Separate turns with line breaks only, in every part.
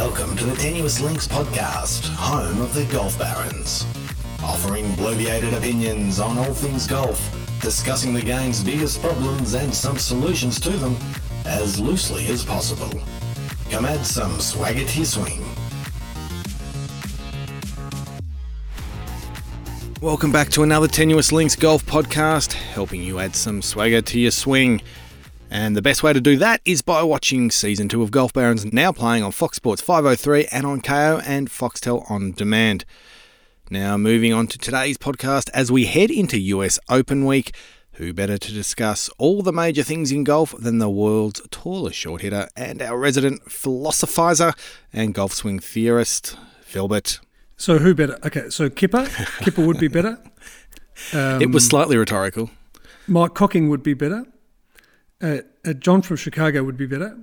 Welcome to the Tenuous Links podcast, home of the Golf Barons. Offering bloviated opinions on all things golf, discussing the game's biggest problems and some solutions to them as loosely as possible. Come add some swagger to your swing.
Welcome back to another Tenuous Links Golf podcast, helping you add some swagger to your swing. And the best way to do that is by watching season two of Golf Barons, now playing on Fox Sports 503 and on Kayo and Foxtel on demand. Now, moving on to today's podcast as we head into US Open Week. Who better to discuss all the major things in golf than the world's tallest short hitter and our resident philosophizer and golf swing theorist, Philbert.
So who better? Okay, so Kipper, Kipper would be better. Um,
it was slightly rhetorical.
Mike Cocking would be better. Uh, uh, John from Chicago would be better.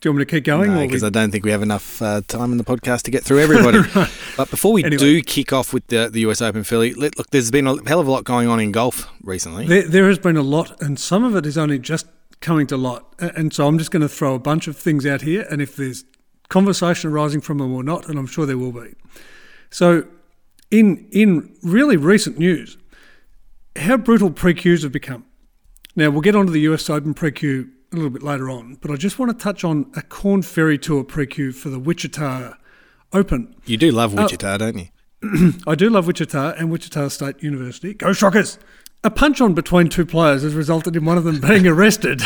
Do you want me to keep going?
No, because I don't think we have enough uh, time in the podcast to get through everybody. right. But before we anyway. do kick off with the, the US Open, Philly, let, look, there's been a hell of a lot going on in golf recently.
There, there has been a lot, and some of it is only just coming to light. And so I'm just going to throw a bunch of things out here, and if there's conversation arising from them or not, and I'm sure there will be. So, in in really recent news, how brutal pre-Qs have become. Now we'll get onto the US Open pre-Q a little bit later on, but I just want to touch on a Corn Ferry Tour pre-Q for the Wichita Open.
You do love uh, Wichita, uh, don't
you? I do love Wichita and Wichita State University. Go Shockers! A punch on between two players has resulted in one of them being arrested.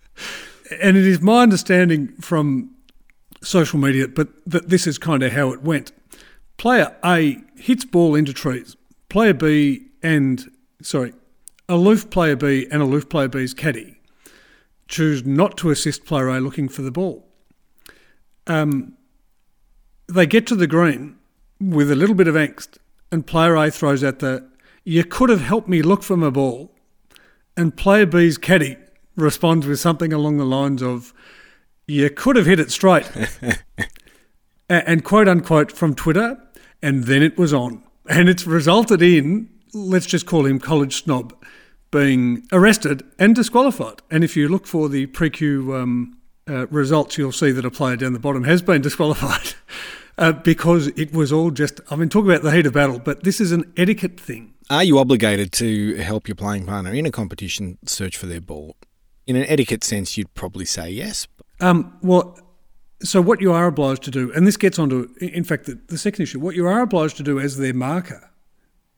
and it is my understanding from social media, but that this is kind of how it went. Player A hits ball into trees. Player B and sorry, aloof player B and aloof player B's caddy choose not to assist player A looking for the ball. Um, they get to the green with a little bit of angst, and player A throws out the "You could have helped me look for my ball," and player B's caddy responds with something along the lines of "You could have hit it straight," and quote unquote from Twitter and then it was on. And it's resulted in, let's just call him college snob, being arrested and disqualified. And if you look for the pre-Q um, uh, results, you'll see that a player down the bottom has been disqualified uh, because it was all just, I mean, talk about the heat of battle, but this is an etiquette thing.
Are you obligated to help your playing partner in a competition search for their ball? In an etiquette sense, you'd probably say yes.
Um, well, so what you are obliged to do, and this gets onto, in fact, the, the second issue, what you are obliged to do as their marker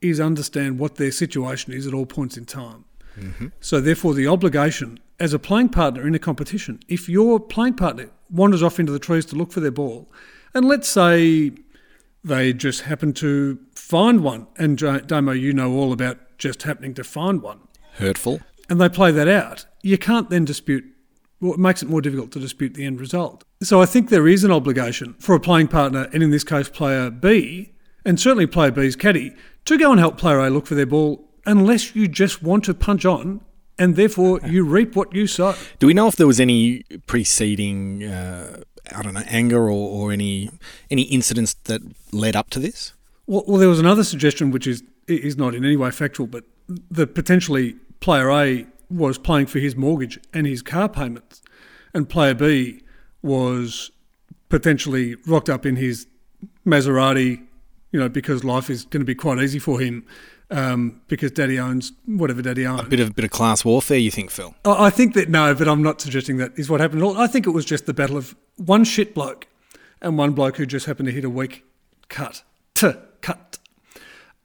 is understand what their situation is at all points in time. Mm-hmm. So therefore, the obligation as a playing partner in a competition, if your playing partner wanders off into the trees to look for their ball, and let's say they just happen to find one, and Damo, you know all about just happening to find one.
Hurtful.
And they play that out. You can't then dispute well, it makes it more difficult to dispute the end result. So I think there is an obligation for a playing partner, and in this case, player B, and certainly player B's caddy, to go and help player A look for their ball, unless you just want to punch on and therefore you reap what you sow.
Do we know if there was any preceding, uh, I don't know, anger or, or, any any incidents that led up to this?
Well, well, there was another suggestion which is is not in any way factual, but that potentially player A was playing for his mortgage and his car payments, and player B was potentially rocked up in his Maserati, you know, because life is going to be quite easy for him. Um, because daddy owns whatever daddy owns.
A bit of bit of class warfare, you think, Phil?
I think that no, but I'm not suggesting that is what happened at all. I think it was just the battle of one shit bloke and one bloke who just happened to hit a weak cut, t cut,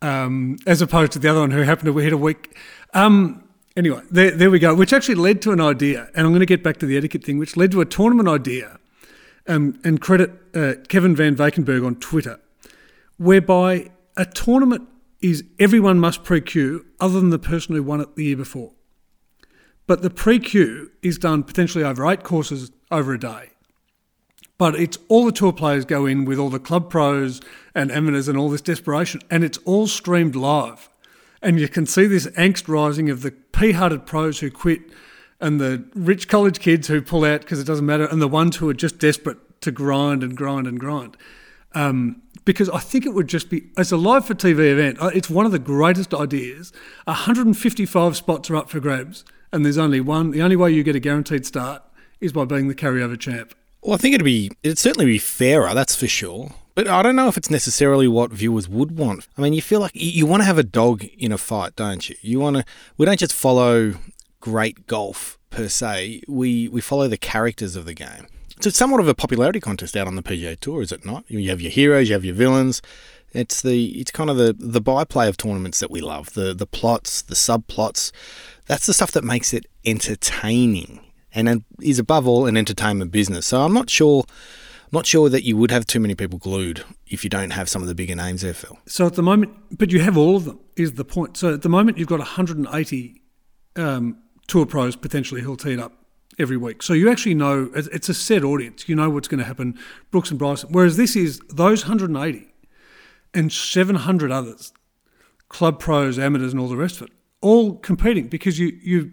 um, as opposed to the other one who happened to hit a weak. Um, Anyway, there, there we go, which actually led to an idea, and I'm going to get back to the etiquette thing, which led to a tournament idea, um, and credit uh, Kevin Van Valkenburg on Twitter, whereby a tournament is everyone must pre-Q other than the person who won it the year before. But the pre-Q is done potentially over eight courses over a day. But it's all the tour players go in with all the club pros and amateurs and all this desperation, and it's all streamed live. And you can see this angst rising of the pea-hearted pros who quit and the rich college kids who pull out because it doesn't matter and the ones who are just desperate to grind and grind and grind. Um, because I think it would just be, as a live for TV event, uh, it's one of the greatest ideas. 155 spots are up for grabs, and there's only one. The only way you get a guaranteed start is by being the carryover champ
Well, I think it'd be it'd certainly be fairer, that's for sure. But I don't know if it's necessarily what viewers would want. I mean, you feel like you want to have a dog in a fight, don't you? You want to. We don't just follow great golf per se. We we follow the characters of the game. So it's somewhat of a popularity contest out on the PGA Tour, is it not? You have your heroes, you have your villains. It's the it's kind of the the byplay of tournaments that we love. The the plots, the subplots. That's the stuff that makes it entertaining and is above all an entertainment business. So I'm not sure not sure that you would have too many people glued if you don't have some of the bigger names there, Phil.
So at the moment, but you have all of them, is the point. So at the moment, you've got 180 um, tour pros potentially who'll tee it up every week. So you actually know it's a set audience. You know what's going to happen, Brooks and Bryson. Whereas this is those 180 and 700 others, club pros, amateurs, and all the rest of it, all competing because you, you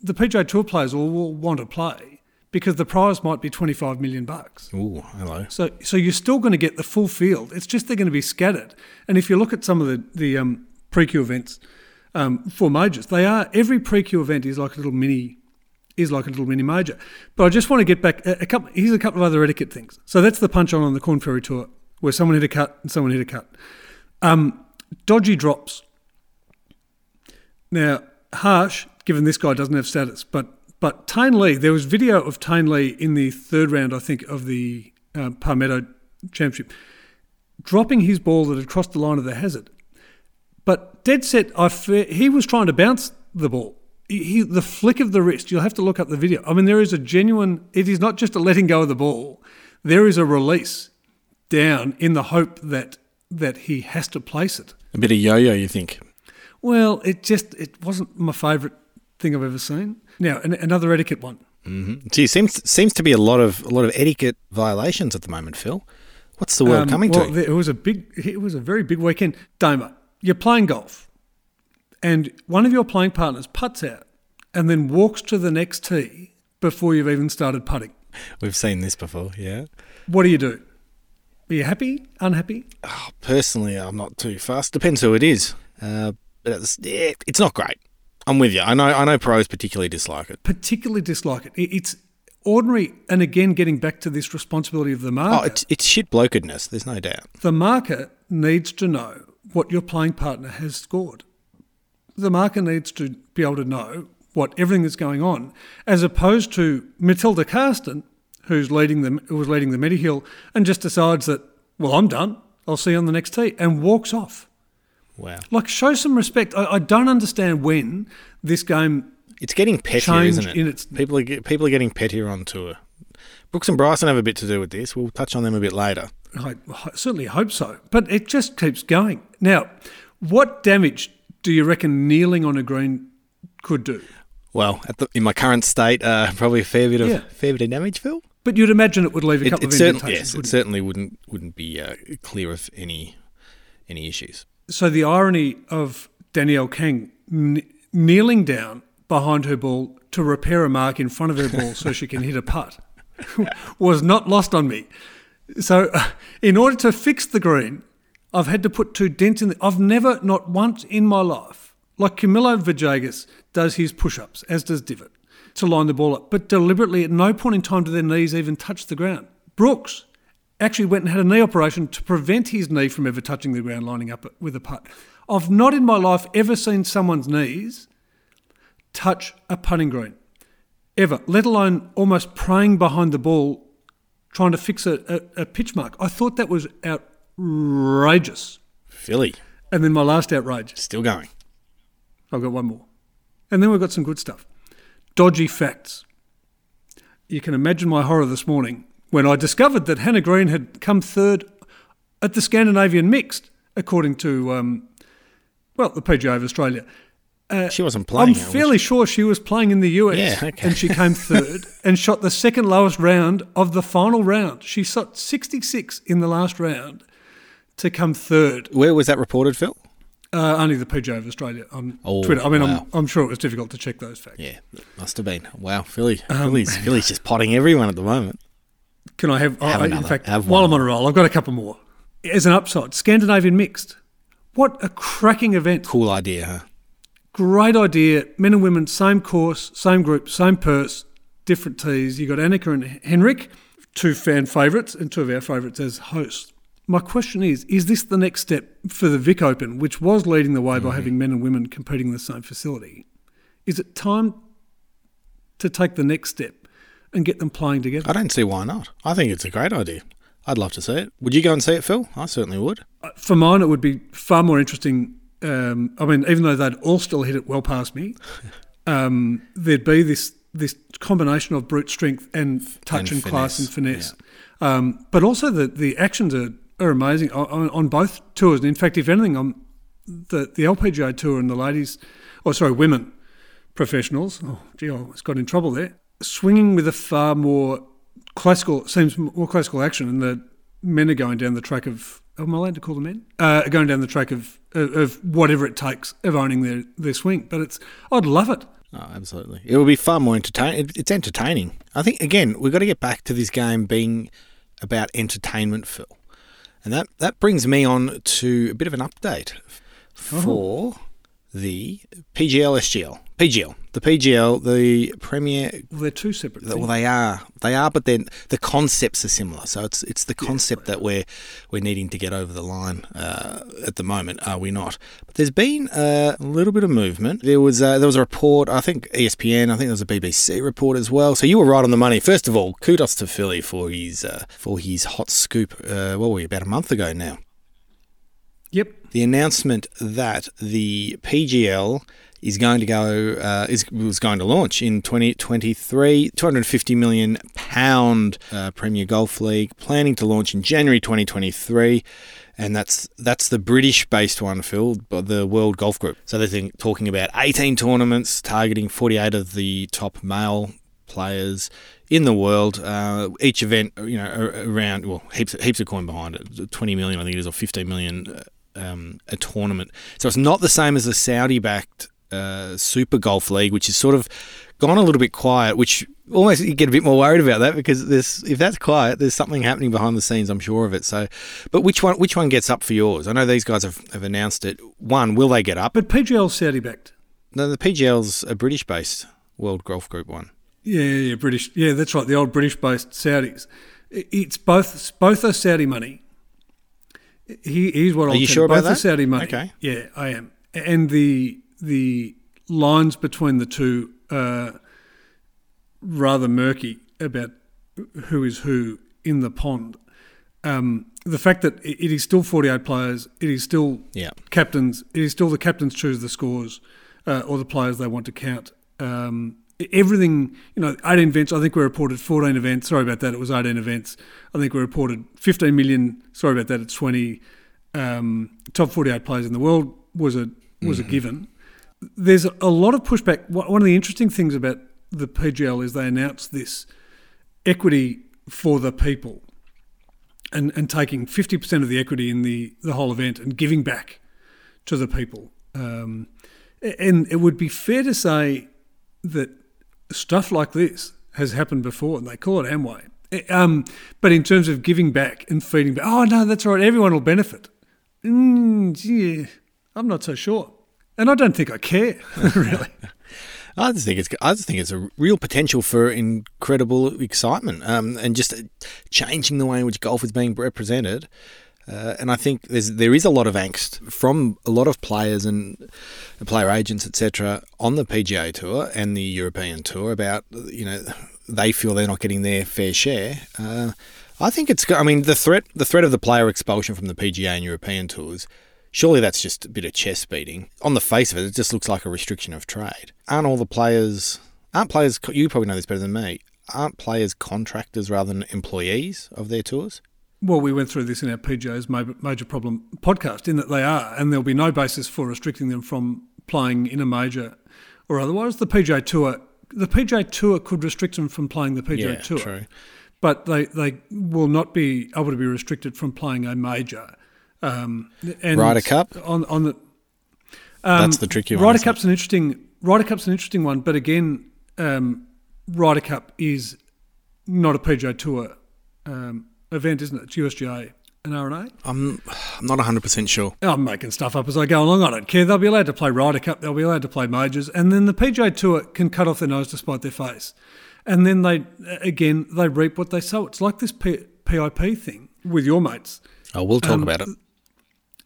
the PGA Tour players all will want to play because the prize might be 25 million bucks.
Ooh, hello.
So, so you're still going to get the full field. It's just they're going to be scattered. And if you look at some of the the um, pre-Q events um, for majors, they are every pre-Q event is like a little mini is like a little mini major. But I just want to get back a, a couple. Here's a couple of other etiquette things. So that's the punch on on the Corn Ferry Tour where someone hit a cut and someone hit a cut. Um, dodgy drops. Now, harsh, given this guy doesn't have status, but but Tain Lee, there was video of Tain Lee in the third round, I think, of the uh, Palmetto Championship, dropping his ball that had crossed the line of the hazard. But dead set, I fear, he was trying to bounce the ball. He, he, the flick of the wrist, you'll have to look up the video. I mean, there is a genuine, it is not just a letting go of the ball, there is a release down in the hope that that he has to place it.
A bit of yo-yo, you think?
Well, it just it wasn't my favourite thing I've ever seen. Now, an, another etiquette one.
Mm-hmm. Gee, seems seems to be a lot of a lot of etiquette violations at the moment, Phil. What's the world um, coming
well,
to?
It was a big, it was a very big weekend. Damo, you're playing golf, and one of your playing partners puts out, and then walks to the next tee before you've even started putting.
We've seen this before, yeah.
What do you do? Are you happy? Unhappy?
Oh, personally, I'm not too fast. Depends who it is. Uh, but it's, yeah, it's not great. I'm with you. I know. I know pros particularly dislike it.
Particularly dislike it. It's ordinary, and again, getting back to this responsibility of the marker.
Oh, it's, it's shit blokedness. There's no doubt.
The marker needs to know what your playing partner has scored. The marker needs to be able to know what everything that's going on, as opposed to Matilda Castren, who's leading the who was leading the Mediheal, and just decides that, well, I'm done. I'll see you on the next tee, and walks off.
Wow.
Like, show some respect. I, I don't understand when this game.
It's getting pettier, isn't it? In its people are people are getting pettier on tour. Brooks and Bryson have a bit to do with this. We'll touch on them a bit later.
I, I certainly hope so, but it just keeps going. Now, what damage do you reckon kneeling on a green could do?
Well, the, in my current state, uh, probably a fair bit of yeah. fair bit of damage, Phil.
But you'd imagine it would leave a
it,
couple
it
of
certain,
Yes,
it certainly wouldn't wouldn't be uh, clear of any any issues.
So the irony of Danielle Kang kn- kneeling down behind her ball to repair a mark in front of her ball so she can hit a putt was not lost on me. So, uh, in order to fix the green, I've had to put two dents in. The, I've never, not once in my life, like Camilo Villegas does his push-ups, as does Divot, to line the ball up, but deliberately at no point in time do their knees even touch the ground. Brooks actually went and had a knee operation to prevent his knee from ever touching the ground lining up with a putt. I've not in my life ever seen someone's knees touch a putting green, ever, let alone almost praying behind the ball trying to fix a, a, a pitch mark. I thought that was outrageous.
Philly.
And then my last outrage.
Still going.
I've got one more. And then we've got some good stuff. Dodgy facts. You can imagine my horror this morning when I discovered that Hannah Green had come third at the Scandinavian Mixed, according to, um, well, the PGA of Australia.
Uh, she wasn't playing.
I'm fairly sure she was playing in the US,
yeah, okay.
and she came third and shot the second lowest round of the final round. She shot 66 in the last round to come third.
Where was that reported, Phil?
Uh, only the PGA of Australia on
oh,
Twitter. I mean,
wow.
I'm, I'm sure it was difficult to check those facts.
Yeah, must have been. Wow, Philly, um, Philly's, Philly's just potting everyone at the moment.
Can I have?
have
I,
another,
in fact,
have
while I'm on a roll, I've got a couple more. As an upside, Scandinavian mixed. What a cracking event!
Cool idea, huh?
Great idea. Men and women, same course, same group, same purse, different tees. You got Annika and Henrik, two fan favourites and two of our favourites as hosts. My question is: Is this the next step for the Vic Open, which was leading the way by having men and women competing in the same facility? Is it time to take the next step and get them playing together?
I don't see why not. I think it's a great idea. I'd love to see it. Would you go and see it, Phil? I certainly would.
For mine, it would be far more interesting. Um, I mean, even though they'd all still hit it well past me, um, there'd be this this combination of brute strength and touch and,
And
class and
finesse,
finesse. Um, but also the the actions are, are amazing on, on, both tours. And in fact, if anything, on the the LPGA tour and the ladies, or sorry, women professionals. Oh, gee, I almost got in trouble there. Swinging with a far more classical, seems more classical action, and the men are going down the track of. Am I allowed to call them men? Uh, going down the track of, of of whatever it takes of owning their, their swing. But it's, I'd love it.
Oh, absolutely. It will be far more entertaining. It's entertaining. I think again we've got to get back to this game being about entertainment, Phil, and that that brings me on to a bit of an update oh. for the PGL SGL PGL the PGL the Premier.
Well, they're two separate things.
Well, they are they are, but then the concepts are similar. So it's it's the concept that we're we're needing to get over the line uh, at the moment. Are we not? But there's been a little bit of movement. There was uh, there was a report. I think ESPN. I think there was a BBC report as well. So you were right on the money. First of all, kudos to Philly for his uh, for his hot scoop. Uh, what were we about a month ago now?
Yep.
the announcement that the PGL is going to go uh, is was going to launch in 2023 250 million pound uh, Premier Golf League planning to launch in January 2023 and that's that's the British based one Phil but the World Golf Group so they're talking about 18 tournaments targeting 48 of the top male players in the world. Uh, each event, you know, around well, heaps heaps of coin behind it. Twenty million, I think it is, or fifteen million uh, um, a tournament. So it's not the same as the Saudi-backed uh, Super Golf League, which is sort of gone a little bit quiet. Which almost you get a bit more worried about that because there's if that's quiet, there's something happening behind the scenes. I'm sure of it. So, but which one which one gets up for yours? I know these guys have, have announced it. One, will they get up?
But PGL Saudi backed.
No, the PGL's a British-based World Golf Group one.
Yeah, yeah, British. Yeah, that's right. The old British-based Saudis. It's both both are Saudi money. He, here's what I'll
you sure about
both are
that?
Saudi money.
Okay.
Yeah, I am. And the the lines between the two are rather murky about who is who in the pond. Um, the fact that it is still 48 players, it is still
Yeah.
captains. It is still the captains choose the scores uh, or the players they want to count. Um, everything, you know, 18 events. I think we reported 14 events. Sorry about that. It was 18 events. I think we reported 15 million. Sorry about that. It's 20. Um, top 48 players in the world was a was a given. There's a lot of pushback. One of the interesting things about the PGL is they announced this equity for the people and, and taking 50% of the equity in the, the whole event and giving back to the people. Um, and it would be fair to say that stuff like this has happened before, and they call it Amway. Um, but in terms of giving back and feeding back, oh no, that's right, everyone will benefit. Mm, yeah, I'm not so sure, and I don't think I care really.
I just think it's I just think it's a real potential for incredible excitement um, and just changing the way in which golf is being represented. Uh, and I think there's there is a lot of angst from a lot of players and player agents, etc., on the PGA Tour and the European Tour about you know they feel they're not getting their fair share. Uh, I think it's. I mean, the threat the threat of the player expulsion from the PGA and European tours. Surely that's just a bit of chest beating. On the face of it, it just looks like a restriction of trade. Aren't all the players? Aren't players? You probably know this better than me. Aren't players contractors rather than employees of their tours?
Well, we went through this in our PGA's major problem podcast, in that they are, and there'll be no basis for restricting them from playing in a major or otherwise. The PGA Tour, the PGA Tour could restrict them from playing the PGA
Yeah,
Tour,
true.
but they they will not be able to be restricted from playing a major. Um, and
Ryder Cup?
on on the um,
That's the tricky one,
Ryder Cup's an interesting Ryder Cup's an interesting one, but again, um, Ryder Cup is not a PGA Tour um, event, isn't it? It's USGA and R&A.
I'm, I'm not 100% sure.
I'm making stuff up as I go along. I don't care. They'll be allowed to play Ryder Cup. They'll be allowed to play majors, and then the PGA Tour can cut off their nose to spite their face. and then they again they reap what they sow. It's like this P- PIP thing with your mates.
Oh, we'll talk
Um,
about it.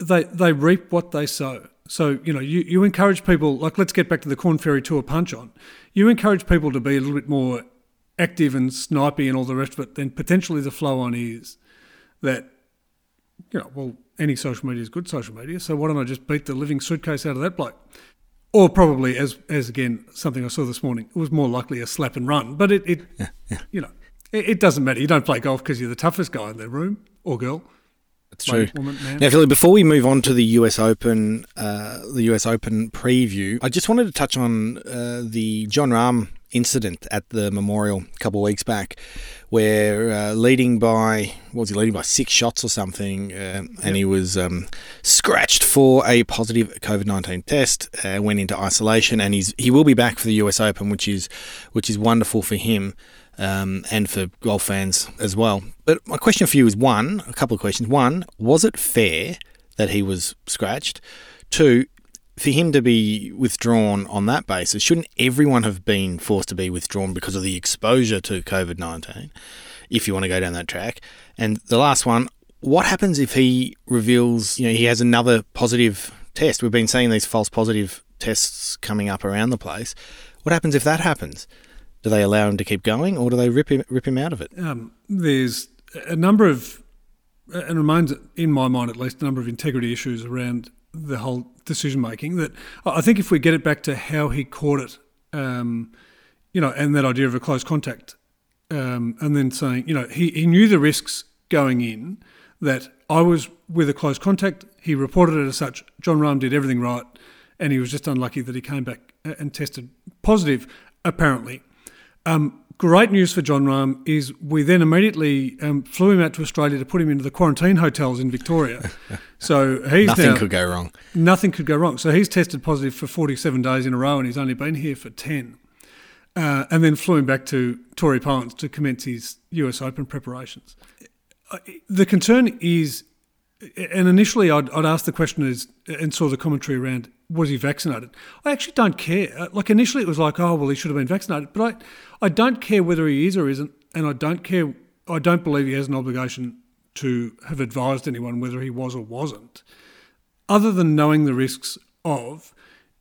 They they reap what they sow. So you know you, you encourage people like let's get back to the Corn Ferry Tour punch on. You encourage people to be a little bit more active and snipey and all the rest of it. Then potentially the flow on is that you know well any social media is good social media. So why don't I just beat the living suitcase out of that bloke? Or probably as as again something I saw this morning, it was more likely a slap and run. But it, it you know it, it doesn't matter. You don't play golf because you're the toughest guy in the room or girl.
That's true.
Woman.
Now, Philly, before we move on to the US Open, uh, the US Open preview, I just wanted to touch on uh, the Jon Rahm incident at the Memorial a couple of weeks back, where uh, leading by was he leading by six shots or something, uh, and he was um, scratched for a positive COVID nineteen test, uh, went into isolation, and he's he will be back for the US Open, which is which is wonderful for him um, and for golf fans as well. But my question for you is one, a couple of questions. One, was it fair that he was scratched? Two, for him to be withdrawn on that basis, shouldn't everyone have been forced to be withdrawn because of the exposure to COVID 19, if you want to go down that track? And the last one, what happens if he reveals, you know, he has another positive test? We've been seeing these false positive tests coming up around the place. What happens if that happens? Do they allow him to keep going, or do they rip him rip him out of it?
um, there's a number of, and remains in my mind at least, a number of integrity issues around the whole decision making. That I think if we get it back to how he caught it, um, you know, and that idea of a close contact, um, and then saying, you know, he, he knew the risks going in that I was with a close contact. He reported it as such. Jon Rahm did everything right, and he was just unlucky that he came back and tested positive, apparently. Um, great news for Jon Rahm is we then immediately um, flew him out to Australia to put him into the quarantine hotels in Victoria. so he's
Nothing
now,
could go wrong.
nothing could go wrong. So he's tested positive for 47 days in a row and he's only been here for 10. Uh, and then flew him back to Torrey Pines to commence his US Open preparations. The concern is, and initially I'd, I'd ask the question is, and saw the commentary around, was he vaccinated? I actually don't care. Like initially it was like, oh, well, he should have been vaccinated. But I, I don't care whether he is or isn't. And I don't care, I don't believe he has an obligation to have advised anyone whether he was or wasn't other than knowing the risks of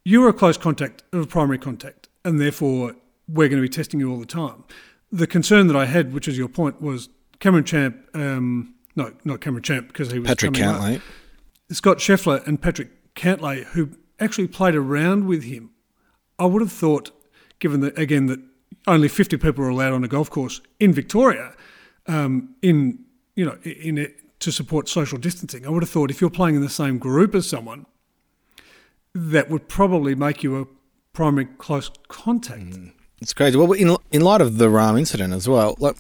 you're a close contact of a primary contact, and therefore we're going to be testing you all the time. The concern that I had, which is your point, was Cameron Champ, um, no, not Cameron Champ, because he was
Patrick
coming up.
Cantlay.
Scott Scheffler and Patrick Cantlay, who actually played around with him. I would have thought, given that again that only 50 people are allowed on a golf course in Victoria, um, in you know, in it to support social distancing, I would have thought if you're playing in the same group as someone, that would probably make you a primary close contact.
It's crazy. Well, in in light of the Rahm incident as well, like,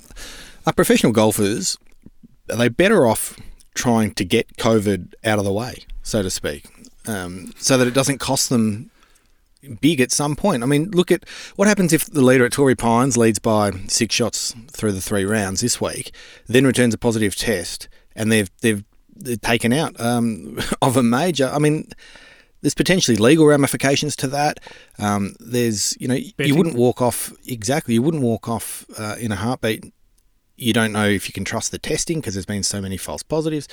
are professional golfers are they better off trying to get COVID out of the way, so to speak, um, so that it doesn't cost them big at some point? I mean, look at what happens if the leader at Torrey Pines leads by six shots through the three rounds this week, then returns a positive test, and they've they've, they're taken out um, of a major. I mean. There's potentially legal ramifications to that. Um, there's, you know, you wouldn't walk off exactly. You wouldn't walk off uh, in a heartbeat. You don't know if you can trust the testing because there's been so many false positives.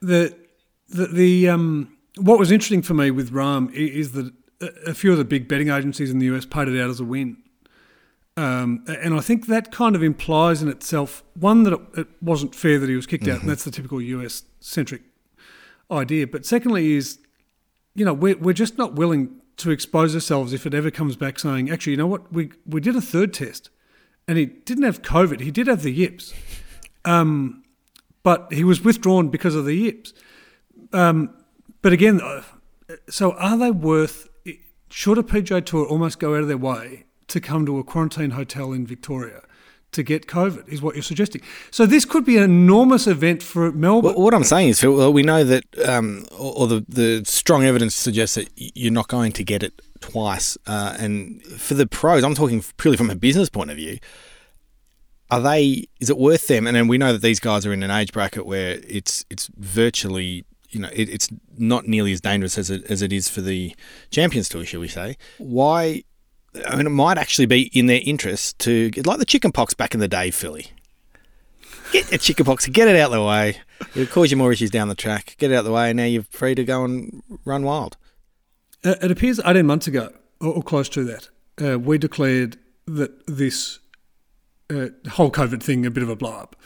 the the, the um, what was interesting for me with Rahm is that a- few of the big betting agencies in the US paid it out as a win. Um, and I think that kind of implies in itself one that it, wasn't fair that he was kicked out, and that's the typical US centric idea. But secondly, is you know we're we're just not willing to expose ourselves if it ever comes back saying actually you know what we we did a third test, and he didn't have COVID, he did have the yips, um, but he was withdrawn because of the yips. Um, but again, uh, so are they worth? Should a PGA Tour almost go out of their way to come to a quarantine hotel in Victoria to get COVID? Is what you're suggesting. So this could be an enormous event for Melbourne.
Well, what I'm saying is, Phil, we know that, um, or, or the, the strong evidence suggests that you're not going to get it twice. Uh, and for the pros, I'm talking purely from a business point of view. Are they? Is it worth them? And then we know that these guys are in an age bracket where it's it's virtually, you know, it, it's not nearly as dangerous as it as it is for the Champions Tour, shall we say? Why? I mean, it might actually be in their interest to like the chicken pox back in the day, Philly. Get the chicken pox, get it out of the way. It'll cause you more issues down the track. Get it out of the way, and now you're free to go and run wild.
Uh, it appears 18 months ago, or, or close to that, uh, we declared that this uh, whole COVID thing a bit of a blow up.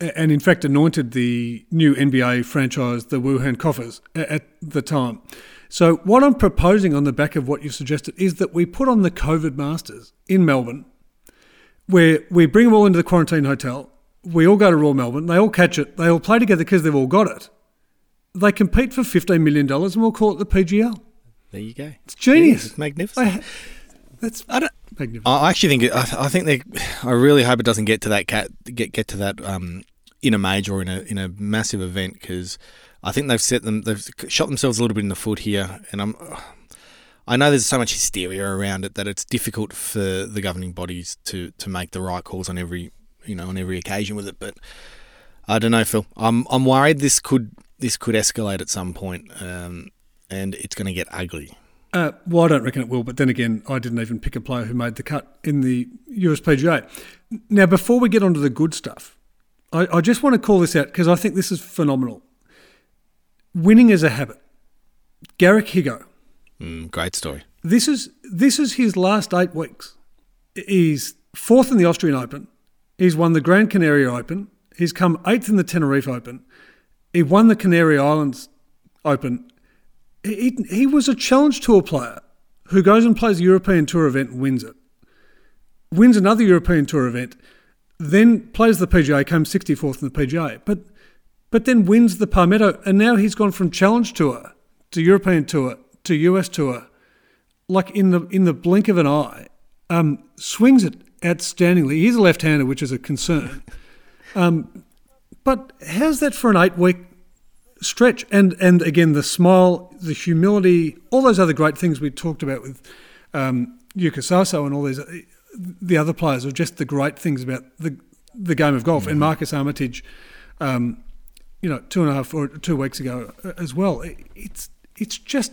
And in fact, anointed the new NBA franchise the Wuhan Coffers at the time. So, what I'm proposing on the back of what you suggested is that we put on the COVID Masters in Melbourne, where we bring them all into the quarantine hotel. We all go to Royal Melbourne. They all catch it. They all play together because they've all got it. They compete for $15 million and we'll call it the PGL.
There you go.
It's genius.
It's magnificent.
I, that's
I don't.
Magnificent.
I actually think. I, I think they. I really hope it doesn't get to that cat. Get get to that um, in a major or in a in a massive event because I think they've set them. They've shot themselves a little bit in the foot here, and I'm. I know there's so much hysteria around it that it's difficult for the governing bodies to to make the right calls on every you know on every occasion with it. But I don't know, Phil. I'm I'm worried this could this could escalate at some point, um, and it's going to get ugly.
Uh, well, I don't reckon it will, but then again, I didn't even pick a player who made the cut in the USPGA. Now, before we get on to the good stuff, I, I just want to call this out because I think this is phenomenal. Winning is a habit. Garrick Higgo,
Mm, great story.
this is this is his last eight weeks. He's fourth in the Austrian Open. He's won the Gran Canaria Open. He's come eighth in the Tenerife Open. He won the Canary Islands Open. He, he was a challenge tour player who goes and plays a European Tour event and wins it. Wins another European Tour event, then plays the PGA, comes 64th in the PGA, but but then wins the Palmetto, and now he's gone from Challenge Tour to European Tour to US Tour, like in the in the blink of an eye. Um, swings it outstandingly. He's a left-hander, which is a concern. Um, but how's that for an eight-week stretch? And and again, the smile, the humility, all those other great things we talked about with um, Yuka Saso and all these the other players are just the great things about the the game of golf. And Marcus Armitage, um, you know, two and a half or two weeks ago uh, as well. It, it's it's just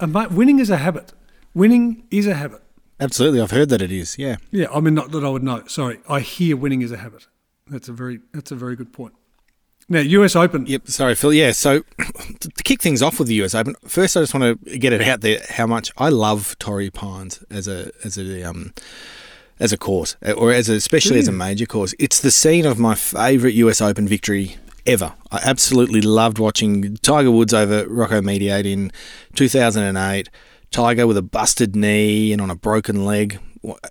ama- winning is a habit. Winning is a habit.
Absolutely, I've heard that it is. Yeah.
Yeah, I mean not that I would know. Sorry, I hear winning is a habit. That's a very that's a very good point. Now, US Open.
Yep. Sorry, Phil. Yeah. So to kick things off with the US Open, first I just want to get it out there how much I love Torrey Pines as a as a um as a course or as a, especially as a major course. It's the scene of my favourite US Open victory ever. I absolutely loved watching Tiger Woods over Rocco Mediate in 2008. Tiger with a busted knee and on a broken leg.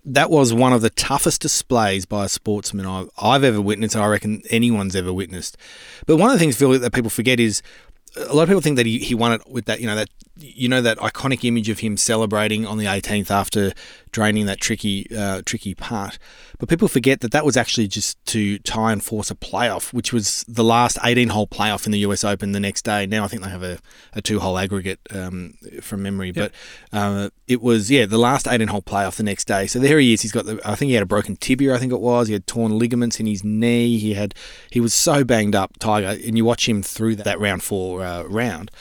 That was one of the toughest displays by a sportsman I've, I've ever witnessed, and I reckon anyone's ever witnessed. But one of the things, Phil, that people forget is uh, a lot of people think that he, he won it with that, you know, that you know that iconic image of him celebrating on the 18th after draining that tricky uh, tricky part. But people forget that that was actually just to tie and force a playoff, which was the last 18 hole playoff in the US Open the next day. Now I think they have a, a two hole aggregate um, from memory, but uh, it was yeah the last 18 hole playoff the next day. So there he is. He's got the I think he had a broken tibia. I think it was. He had torn ligaments in his knee. He had he was so banged up, Tiger, and you watch him through that round four uh, round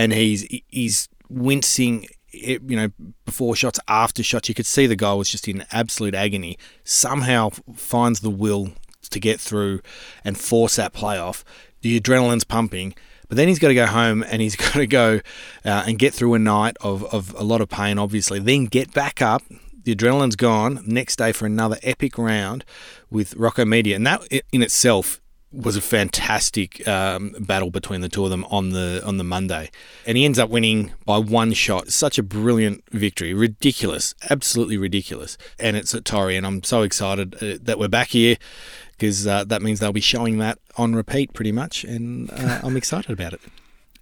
and he's he's wincing you know before shots after shots. You could see the guy was just in absolute agony. Somehow finds the will to get through and force that playoff the adrenaline's pumping but then he's got to go home and he's got to go uh, and get through a night of, of a lot of pain obviously then get back up. The adrenaline's gone. Next day for another epic round with Rocco Media. And that in itself was a fantastic um, battle between the two of them on the on the Monday, and he ends up winning by one shot. Such a brilliant victory, ridiculous, absolutely ridiculous. And it's at Torrey, and I'm so excited uh, that we're back here because uh, that means they'll be showing that on repeat pretty much, and uh, I'm excited about it.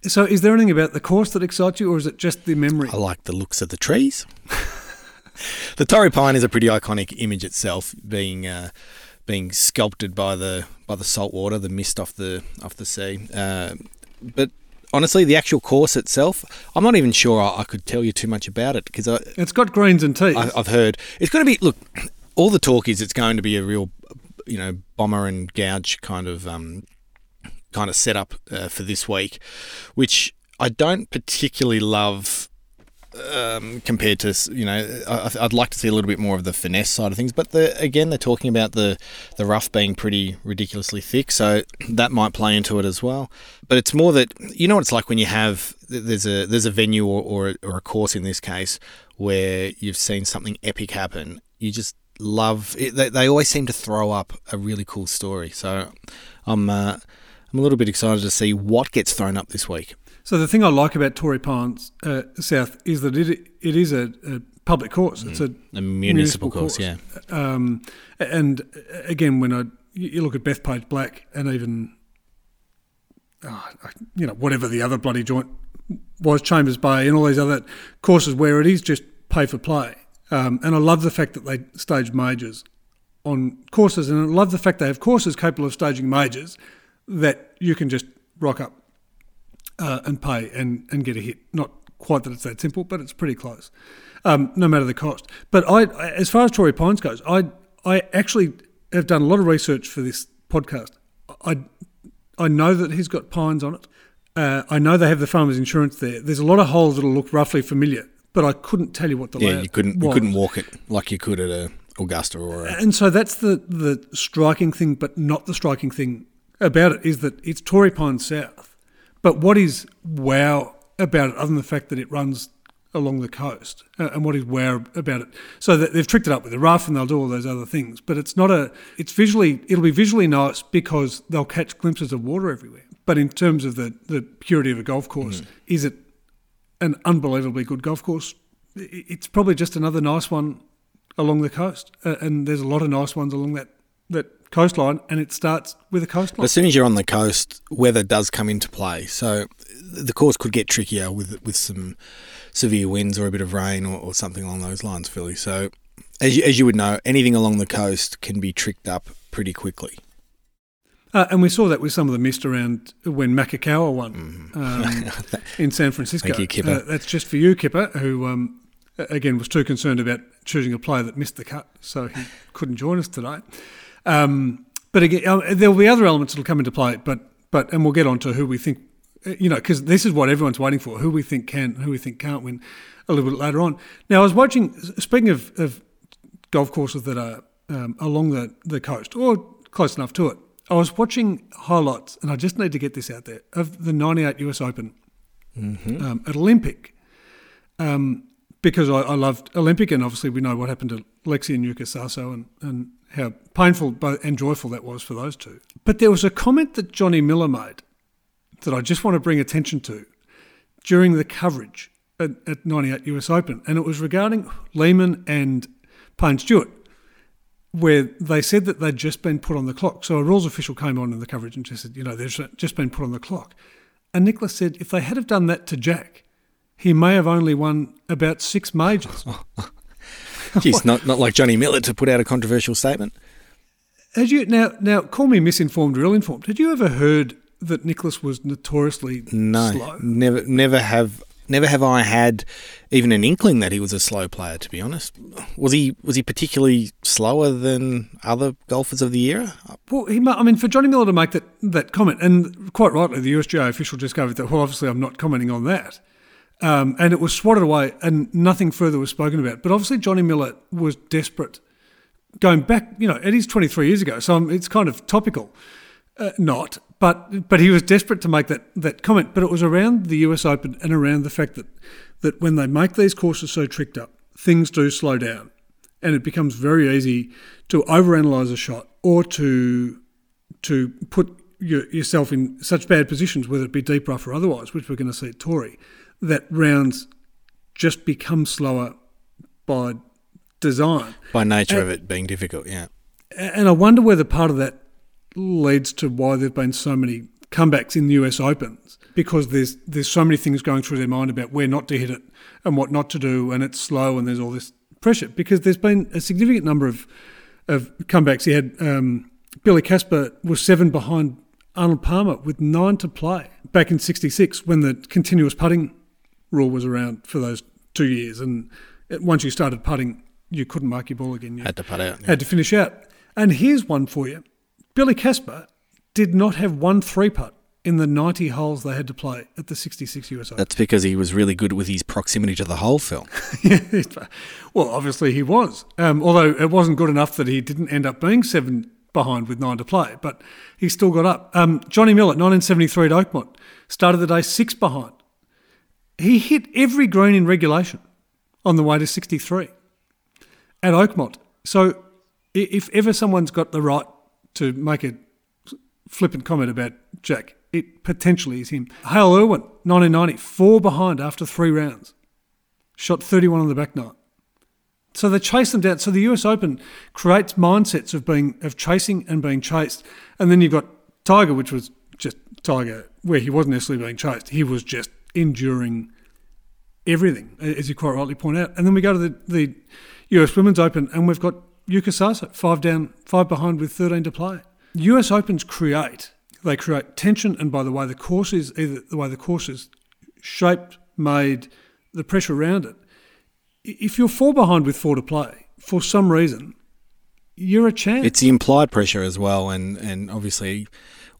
So, is there anything about the course that excites you, or is it just the memory?
I like the looks of the trees. the Torrey Pine is a pretty iconic image itself, being uh, being sculpted by the by the salt water, the mist off the off the sea. Uh, but honestly, the actual course itself, I'm not even sure I, I could tell you too much about it because
it's got greens and tees.
I, I've heard it's going to be. Look, all the talk is it's going to be a real, you know, bomber and gouge kind of um, kind of setup uh, for this week, which I don't particularly love um, compared to you know I, I'd like to see a little bit more of the finesse side of things. But the, again, they're talking about the the rough being pretty ridiculously thick, so that might play into it as well. But it's more that you know what it's like when you have there's a there's a venue or or, or a course in this case where you've seen something epic happen. You just love it. They, they always seem to throw up a really cool story. So I'm uh, I'm a little bit excited to see what gets thrown up this week.
So the thing I like about Torrey Pines uh, South is that it it is a, a public course. It's a,
A municipal,
municipal
course,
course.
yeah.
um, and again when I you look at Bethpage Black and even oh, you know whatever the other bloody joint was Chambers Bay and all these other courses where it is just pay for play. Um, and I love the fact that they stage majors on courses, and I love the fact they have courses capable of staging majors that you can just rock up uh, and pay and, and get a hit. Not quite that it's that simple, but it's pretty close, um, no matter the cost. But I, as far as Torrey Pines goes, I I actually have done a lot of research for this podcast. I I know that he's got pines on it. Uh, I know they have the farmers insurance there. There's a lot of holes that'll look roughly familiar, but I couldn't tell you what the
Yeah,
layout
you couldn't you couldn't walk it like you could at a Augusta or a,
And so that's the, the striking thing, but not the striking thing about it, is that it's Torrey Pines South. But what is wow about it, other than the fact that it runs along the coast, uh, and what is wow about it? So that they've tricked it up with the rough and they'll do all those other things, but it's not a. It's visually, it'll be visually nice because they'll catch glimpses of water everywhere. But in terms of the the purity of a golf course, is it an unbelievably good golf course? It's probably just another nice one along the coast, uh, and there's a lot of nice ones along that that coastline, and it starts with a coastline.
As soon as you're on the coast, weather does come into play. So the course could get trickier with with some severe winds or a bit of rain or, or something along those lines, Philly. So as you, as you would know, anything along the coast can be tricked up pretty quickly.
Uh, and we saw that with some of the mist around when Morikawa won um, in San Francisco.
Thank you, Kipper.
Uh, that's just for you, Kipper, who um, again was too concerned about choosing a player that missed the cut, so he couldn't join us today. Um, but again, uh, there will be other elements that'll come into play. But but and we'll get on to who we think, uh, you know, because this is what everyone's waiting for: who we think can, who we think can't win, a little bit later on. Now, I was watching. Speaking of, of golf courses that are um, along the, the coast or close enough to it. I was watching highlights, and I just need to get this out there of the '98 US Open um, at Olympic, um, because I, I loved Olympic, and obviously we know what happened to Lexi and Yuka Saso, and, and how painful and joyful that was for those two. But there was a comment that Johnny Miller made that I just want to bring attention to during the coverage at, at 98 US Open, and it was regarding Lehman and Payne Stewart, where they said that they'd just been put on the clock. So a rules official came on in the coverage and just said, you know, they've just been put on the clock. And Nicklaus said if they had have done that to Jack, he may have only won about six majors.
Jeez, not not like Johnny Miller to put out a controversial statement.
Had you now now call me misinformed or ill-informed? Had you ever heard that Nicklaus was notoriously
No,
slow?
never never have never have I had even an inkling that he was a slow player. To be honest, was he was he particularly slower than other golfers of the era?
Well, he, I mean, for Johnny Miller to make that, that comment, and quite rightly, the USGA official it that, well, obviously, I'm not commenting on that. Um, and it was swatted away, and nothing further was spoken about. But obviously, Johnny Miller was desperate. Going back, you know, it is 23 years ago, so it's kind of topical. Uh, not, but but he was desperate to make that, that comment. But it was around the US Open and around the fact that, that when they make these courses so tricked up, things do slow down. And it becomes very easy to overanalyze a shot or to to put your, yourself in such bad positions, whether it be deep rough or otherwise, which we're going to see at Torrey, that rounds just become slower by design.
By nature of it being difficult, yeah.
And I wonder whether part of that leads to why there've been so many comebacks in the US Opens because there's there's so many things going through their mind about where not to hit it and what not to do, and it's slow and there's all this pressure because there's been a significant number of of comebacks. He had um, Billy Casper was seven behind Arnold Palmer with nine to play back in '66 when the continuous putting rule was around for those two years, and it- once you started putting, you couldn't mark your ball again. You
Had to put out. yeah.
had to finish out. And here's one for you. Billy Casper did not have one three putt in the 90 holes they had to play at the 66 US Open.
That's because he was really good with his proximity to the hole, Phil.
well, obviously he was. Um, although it wasn't good enough that he didn't end up being seven behind with nine to play, but he still got up. Um, Johnny Miller, 1973 at Oakmont, started the day six behind. He hit every green in regulation on the way to 63 at Oakmont. So if ever someone's got the right to make a flippant comment about Jack, it potentially is him. Hale Irwin, 1990, four behind after three rounds. Shot 31 on the back nine. So they chase them down. So the US Open creates mindsets of being of chasing and being chased. And then you've got Tiger, which was just Tiger, where he wasn't necessarily being chased. He was just enduring everything, as you quite rightly point out. And then we go to the, the US Women's Open and we've got Yuka Saso, five down, five behind with 13 to play. US Opens create, they create tension, and by the way the course is, either the way the course is shaped, made, the pressure around it. If you're four behind with four to play, for some reason, you're a chance.
It's the implied pressure as well, and, and obviously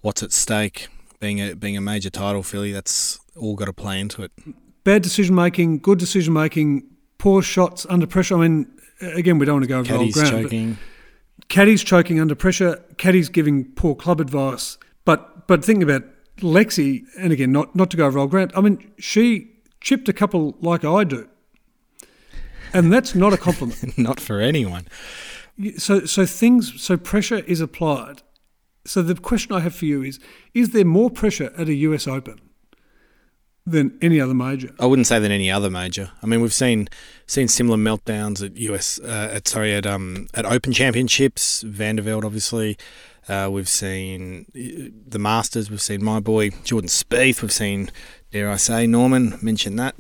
what's at stake. Being a being a major title filly, that's all got to play into it.
Bad decision making, good decision making, poor shots under pressure. I mean, again, we don't want to go over
Caddy's
old ground.
choking.
Caddy's choking under pressure. Caddy's giving poor club advice. But but think about Lexi, and again, not not to go over old ground. I mean, she chipped a couple like I do, and that's not a compliment.
Not for anyone.
so so things so pressure is applied. So the question I have for you is: Is there more pressure at a US Open than any other major?
I wouldn't say than any other major. I mean, we've seen seen similar meltdowns at US, uh, at sorry, at um at Open Championships. Van de Velde, obviously. Uh, we've seen uh, the Masters. We've seen my boy Jordan Spieth. We've seen, dare I say, Norman. Mention that.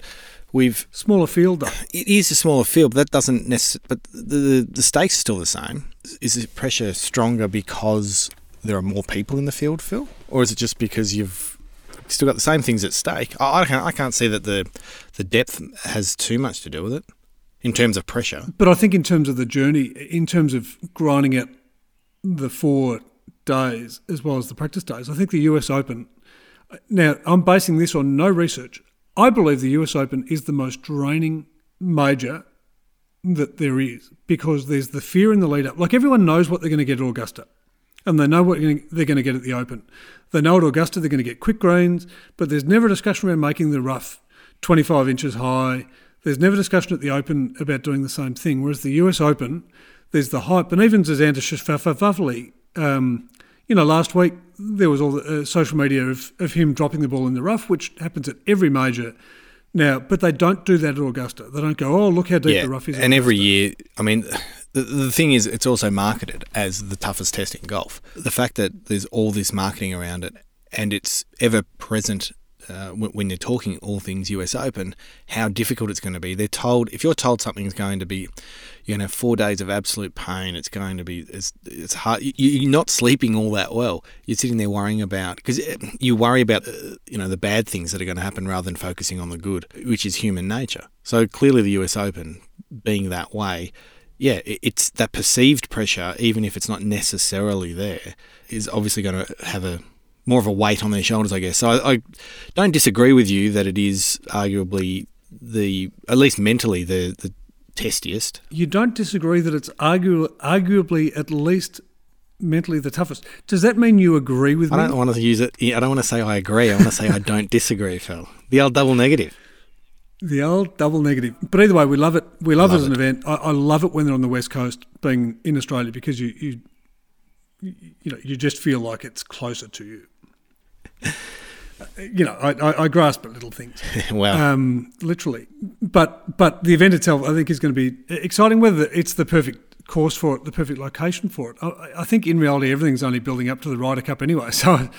We've
Smaller field, though.
it is a smaller field, but that doesn't necessarily. But the, the the stakes are still the same. Is the pressure stronger because there are more people in the field, Phil, or is it just because you've still got the same things at stake? I, I can't. I can't see that the the depth has too much to do with it in terms of pressure.
But I think in terms of the journey, in terms of grinding out the four days as well as the practice days, I think the US Open. Now, I'm basing this on no research. I believe the US Open is the most draining major that there is because there's the fear in the lead up. Like everyone knows what they're going to get at Augusta, and they know what they're going to get at the Open. They know at Augusta they're going to get quick greens, but there's never a discussion around making the rough 25 inches high. There's never discussion at the Open about doing the same thing. Whereas the US Open, there's the hype, and even Zazanta Shafafafali, um, you know, last week there was all the uh, social media of, of him dropping the ball in the rough, which happens at every major now. But they don't do that at Augusta. They don't go, oh, look how deep the rough is.
and every year, I mean, the, the thing is, it's also marketed as the toughest test in golf. The fact that there's all this marketing around it, and it's ever present uh, when, you're talking all things US Open, how difficult it's going to be. They're told if you're told something's going to be, you're going to have four days of absolute pain. It's going to be it's it's hard. You, you're not sleeping all that well. You're sitting there worrying about because you worry about uh, you know the bad things that are going to happen rather than focusing on the good, which is human nature. So clearly, the US Open being that way. Yeah, it's that perceived pressure, even if it's not necessarily there, is obviously going to have a more of a weight on their shoulders, I guess. So I, I don't disagree with you that it is arguably the, at least mentally, the the testiest.
You don't disagree that it's argu- arguably at least mentally the toughest. Does that mean you agree with
I
me?
don't want to use it. I don't want to say I agree. I want to say I don't disagree, Phil. The old double negative.
The old double negative. But either way, we love it. We love,
Love
it as an
it.
event. I, I love it when they're on the west coast, being in Australia, because you you you know you just feel like it's closer to you. you know, I, I, I grasp at little things,
wow.
um, literally. But but the event itself, I think, is going to be exciting. Whether it's the perfect course for it, the perfect location for it. I, I think in reality, everything's only building up to the Ryder Cup anyway. So,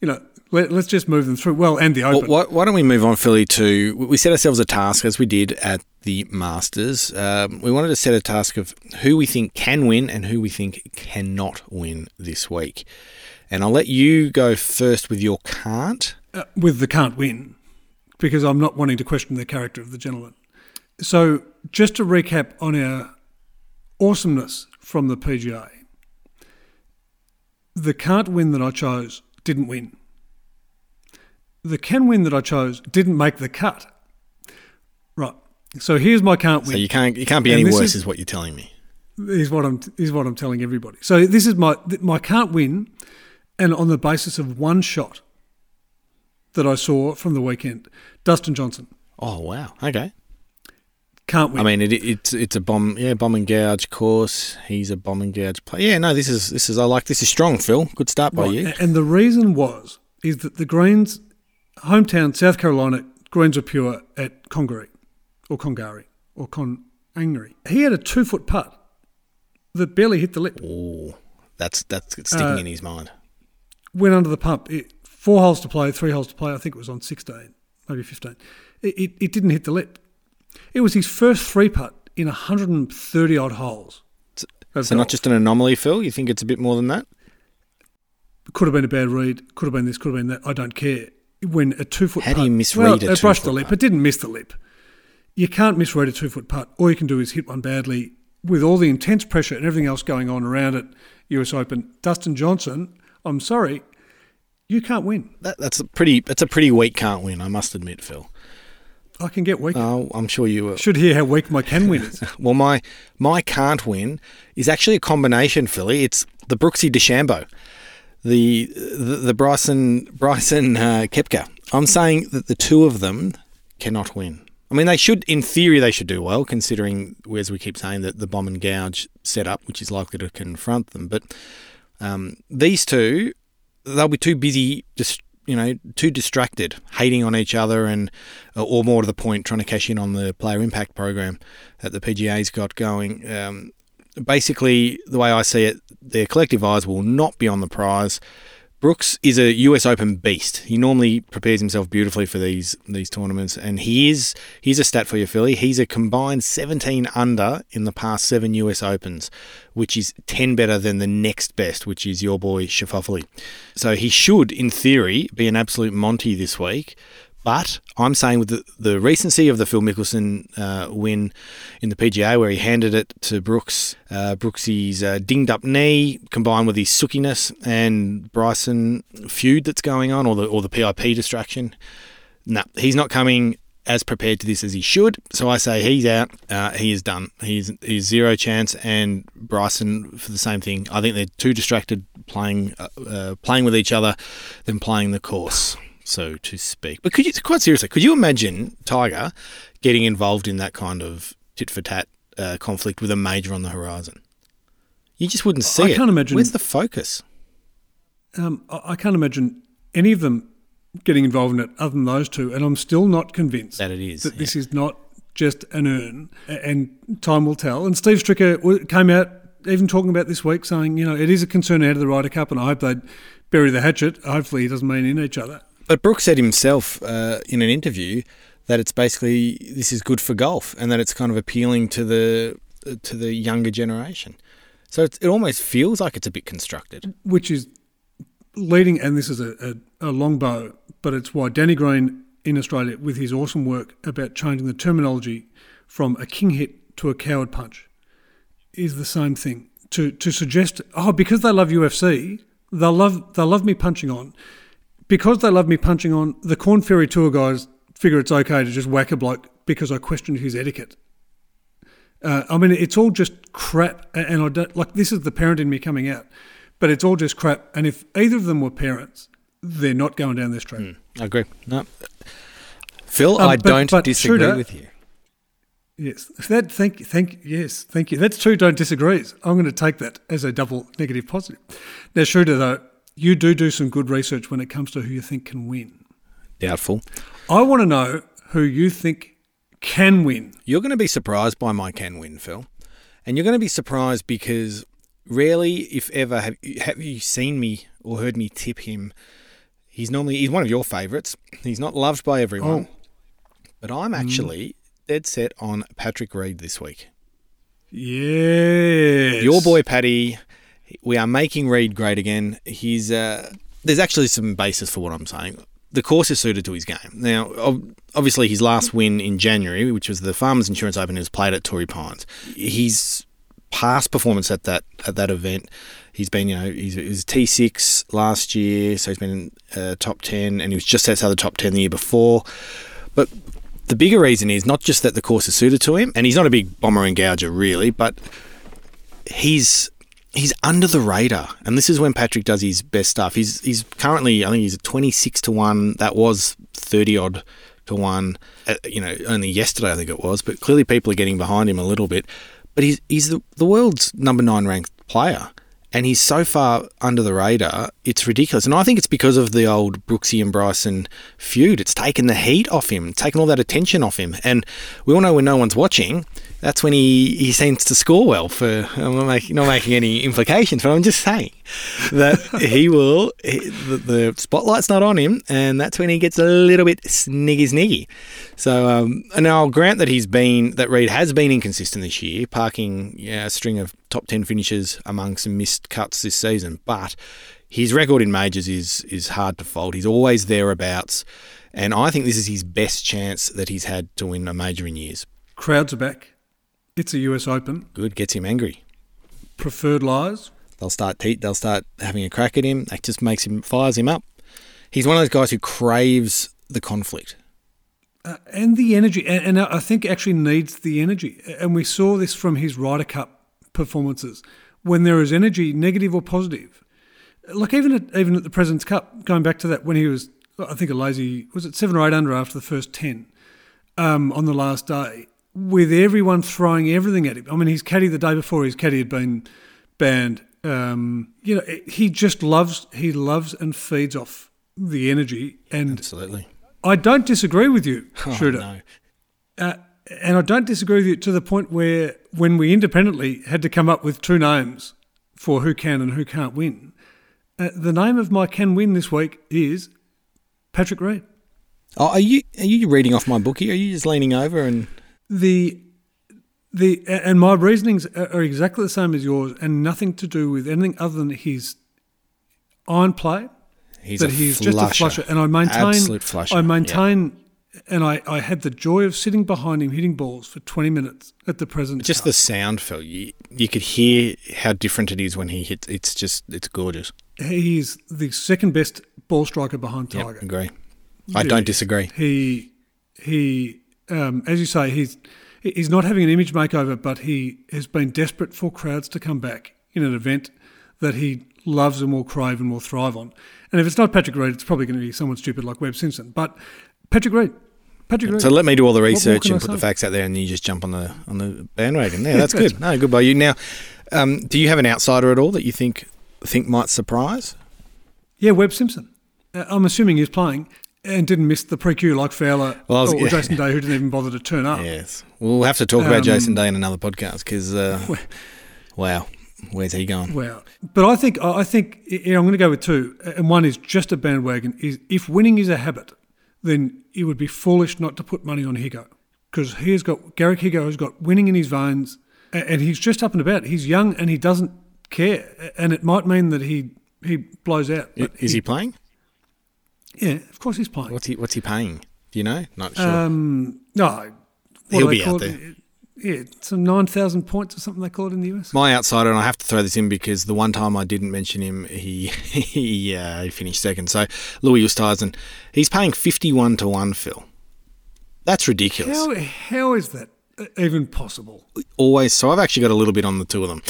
you know, let's just move them through. Well, and the
Well,
Open.
why, why don't we move on, Philly, to we set ourselves a task as we did at the Masters. Um, we wanted to set a task of who we think can win and who we think cannot win this week. And I'll let you go first with your can't.
uh, with the can't win because I'm not wanting to question the character of the gentleman. So, just to recap on our awesomeness from the PGA, the can't win that I chose didn't win. The can win that I chose didn't make the cut. Right. So here's my can't win.
So you can't you can't be
And
any worse,
is-
is, what you're telling me.
is what I'm is what I'm telling everybody. So this is my my can't win, and on the basis of one shot that I saw from the weekend, Dustin Johnson
Oh wow. Okay.
can't win.
I mean, it, it's it's a bomb, yeah, bomb and gouge course. He's a bomb and gouge player. Yeah, no, this is this is I like this is strong, Phil. Good start by
Right,
you.
And the reason was is that the Greens, hometown South Carolina, Greens are pure at Congaree, or Congari, or Conangri. He had a two foot putt that barely hit the lip.
Oh, that's that's sticking
Uh,
in his mind.
went under the pump. It, four holes to play, three holes to play. I think it was on 16, maybe 15. It, it, it didn't hit the lip. It was his first three putt in 130 odd holes.
So not just an anomaly, Phil. You think it's a bit more than that?
could have been a bad read, could have been this, could have been that. I don't care. When a two foot
How do
putt,
you misread
well,
a
it brushed the lip.
putt?
It didn't miss the lip. You can't misread a two foot putt. All you can do is hit one badly with all the intense pressure and everything else going on around it. US Open. Dustin Johnson, I'm sorry, you can't win.
That, that's a pretty that's a pretty weak can't win. I must admit, Phil.
I can get weak.
Oh, I'm sure you will.
Should hear how weak my can win is.
Well, my my can't win is actually a combination, Philly. It's the Brooksy DeChambeau, the the, Bryson Bryson uh, Koepka. I'm saying that the two of them cannot win. I mean, they should, in theory, they should do well, considering, as we keep saying, that the bomb and gouge setup, which is likely to confront them. But um, these two, they'll be too busy, just you know, too distracted, hating on each other, and uh, or more to the point, trying to cash in on the player impact program that the PGA's got going. Um, basically, the way I see it, their collective eyes will not be on the prize. Brooks is a US Open beast. He normally prepares himself beautifully for these these tournaments, and he is. Here's a stat for you, Philly. He's a combined 17 under in the past seven US Opens, which is 10 better than the next best, which is your boy Schauffele. So he should, in theory, be an absolute Monty this week. But I'm saying with the, the recency of the Phil Mickelson uh, win in the PGA, where he handed it to Brooks, uh, Brooksy's uh, dinged up knee combined with his sookiness and Bryson feud that's going on, or the or the PIP distraction. No, he's not coming as prepared to this as he should. So I say he's out. Uh, he is done. He's he's zero chance. And Bryson for the same thing. I think they're too distracted playing uh, uh, playing with each other than playing the course, so to speak. But could you quite seriously? Could you imagine Tiger getting involved in that kind of tit for tat uh, conflict with a major on the horizon? You just wouldn't see
I
it.
can't imagine-
Where's the focus?
Um, I, I can't imagine any of them getting involved in it other than those two, and I'm still not convinced
That it is,
that this is not just an a- and time will tell. And Steve Stricker came out even talking about this week, saying, you know, it is a concern ahead of the Ryder Cup, and I hope they'd bury the hatchet. Hopefully, it doesn't mean in each other.
But Brooks said himself uh, in an interview that it's basically this is good for golf and that it's kind of appealing to the to the younger generation. So it almost feels like it's a bit constructed.
which is leading, and this is a, a, a long bow, but it's why Danny Green in Australia, with his awesome work about changing the terminology from a king hit to a coward punch, is the same thing. To to suggest, oh, because they love UFC, they'll love they'll love me punching on. Because they love me punching on, the Corn Ferry Tour guys figure it's okay to just whack a bloke because I questioned his etiquette. Uh, I mean, it's all just crap, and I don't like. This is the parent in me coming out, but it's all just crap. And if either of them were parents, they're not going down this track.
I agree. No. Phil,
Um,
I
but-
don't
but
disagree
Shooter-
with you.
Yes, that thank thank yes, thank you. That's two don't disagrees. I'm going to take that as a double negative positive. Now, Shooter, though, you do do some good research when it comes to who you think can win.
Doubtful.
I want to know who you think can win.
You're going to be surprised by my can win, Phil. And you're going to be surprised because rarely, if ever, have you, have you seen me or heard me tip him. He's normally he's one of your favourites. He's not loved by everyone.
Oh.
But I'm mm. actually dead set on Patrick Reed this week.
Yes,
Your boy Paddy, we are making Reed great again. He's uh, there's actually some basis for what I'm saying. The course is suited to his game. Now, obviously, his last win in January, which was the Farmers Insurance Open, was played at Torrey Pines. His past performance at that at that event. He's been, you know, he's, he was T six last year, so he's been uh, top ten, and he was just outside the top ten the year before. But the bigger reason is not just that the course is suited to him, and he's not a big bomber and gouger really, but he's he's under the radar, and this is when Patrick does his best stuff. He's he's currently I think he's twenty six to one. That was thirty odd to one. Uh, you know, only yesterday I think it was, but clearly people are getting behind him a little bit. But he's he's the, the world's number nine ranked player. And he's so far under the radar, it's ridiculous. And I think it's because of the old Brooksy and Bryson feud. It's taken the heat off him, taken all that attention off him. And we all know when no one's watching, that's when he, he seems to score well. For I'm not making, not making any implications, but I'm just saying that he will. He, the, the, spotlight's not on him, and that's when he gets a little bit sniggy sniggy. So um, and I'll grant that he's been that Reed has been inconsistent this year, parking yeah, a string of top ten finishes among some missed cuts this season, but. His record in majors is is hard to fault. He's always thereabouts, and I think this is his best chance that he's had to win a major in years.
Crowds are back. It's a US Open.
Good, gets him angry.
Preferred lies.
They'll start te- they'll start having a crack at him. That just makes him fires him up. He's one of those guys who craves the conflict.
Uh, and the energy, and, and I think actually needs the energy. And we saw this from his Ryder Cup performances. When there is energy, negative or positive, like even at even at the President's Cup, going back to that when he was, I think a lazy was it seven or eight under after the first ten um, on the last day, with everyone throwing everything at him. I mean, his caddy the day before his caddy had been banned. Um, you know, he just loves he loves and feeds off the energy. And
absolutely,
I don't disagree with you, Schroeder.
Oh, no.
Uh, and I don't disagree with you to the point where when we independently had to come up with two names for who can and who can't win, uh, the name of my can win this week is Patrick Reed.
Oh, are you are you reading off my bookie? Are you just leaning over and
the the and my reasonings are exactly the same as yours, and nothing to do with anything other than his iron play.
He's
that
a
he's
flusher.
just a flusher, and I maintain,
Absolute flusher,
I maintain, and I, I had the joy of sitting behind him hitting balls for twenty minutes at the present.
just the sound, Phil. You, you could hear how different it is when he hits. It's just it's gorgeous.
he's the second best ball striker behind
Yep,
Tiger.
agree. I don't disagree.
He he, um, as you say, he's he's not having an image makeover, but he has been desperate for crowds to come back in an event that he loves and will crave and will thrive on. And if it's not Patrick Reed, it's probably going to be someone stupid like Webb Simpson. But Patrick Reed, Patrick
So let me do all the research and put the facts out there, and you just jump on the on the bandwagon. Yeah, that's good. No, good by you. Now, um, do you have an outsider at all that you think think might surprise?
yeah, Webb Simpson. Uh, I'm assuming he's playing and didn't miss the pre-Q like Fowler
Well, was-
or,
yeah.
Jason Day, who didn't even bother to turn up.
Yes, we'll have to talk about
Um,
Jason Day in another podcast because, uh, wow, where's he gone?
Wow. But I think I think yeah, I'm going to go with two, and one is just a bandwagon. Is if winning is a habit, then it would be foolish not to put money on Higgo because he has got Garrick Higgo has got winning in his veins, and he's just up and about. He's young and he doesn't care, and it might mean that he he blows out. But
Is he playing?
Yeah, of course he's playing.
What's he What's he paying? Do you know? Not sure.
Um, no,
He'll be out
it? Yeah, some nine thousand points or something they call it in the US.
My outsider, and I have to throw this in because the one time I didn't mention him, he he, uh, he finished second. So Louis Oosthuizen, he's paying fifty-one to one. Phil, that's ridiculous.
How how is that even possible?
Always. So I've actually got a little bit on the two of them.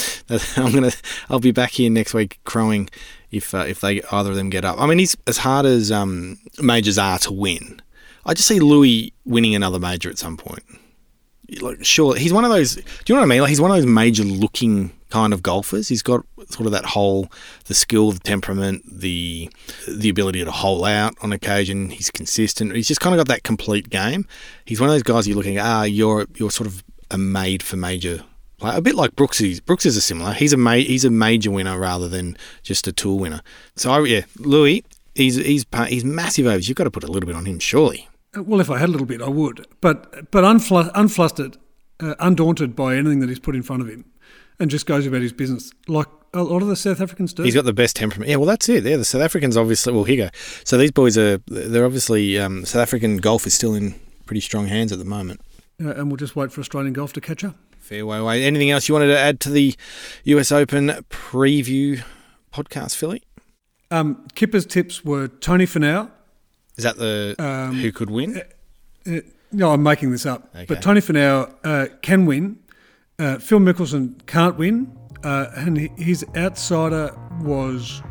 I'm gonna. I'll be back here next week crowing if uh, if they either of them get up. I mean, he's as hard as um, majors are to win. I just see Louis winning another major at some point. Like, sure, he's one of those. Do you know what I mean? Like, he's one of those major-looking kind of golfers. He's got sort of that whole, the skill, the temperament, the the ability to hole out on occasion. He's consistent. He's just kind of got that complete game. He's one of those guys you're looking at. Ah, you're you're sort of a made for major. player. A bit like Brooks is. Brooks is a similar. He's a ma- he's a major winner rather than just a tour winner. So I, yeah, Louis, he's he's he's massive overs. You've got to put a little bit on him, surely.
Well, if I had a little bit, I would. But but unflu- unflustered, uh, undaunted by anything that he's put in front of him, and just goes about his business like a lot of the South Africans do.
He's got the best temperament. Yeah, well, that's it. Yeah, the South Africans obviously. Well, here you go. So these boys are. They're obviously. Um, South African golf is still in pretty strong hands at the moment.
Uh, and we'll just wait for Australian golf to catch up.
Fair way away. Anything else you wanted to add to the US Open preview podcast, Philly?
Um, Kipper's tips were Tony Finau.
Is that the
Um,
who could win?
Uh, no, I'm making this up.
Okay.
But Tony Finau uh, can win. Uh, Phil Mickelson can't win. Uh, and his outsider was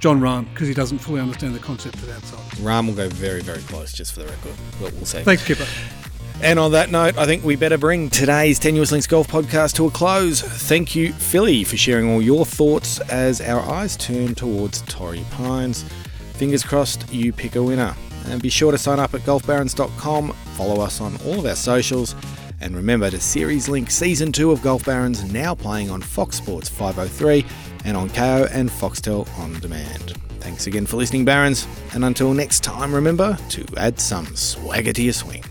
Jon Rahm because he doesn't fully understand the concept of outsider.
Rahm will go very, very close, just for the record. But we'll see.
Thanks, Kipper.
And on that note, I think we better bring today's Tenuous Links Golf podcast to a close. Thank you, Philly, for sharing all your thoughts as our eyes turn towards Torrey Pines. Fingers crossed you pick a winner. And be sure to sign up at golfbarons.com, follow us on all of our socials, and remember to series link season 2 of Golf Barons now playing on Fox Sports 503 and on Kayo and Foxtel on demand. Thanks again for listening, Barons, and until next time, remember to add some swagger to your swing.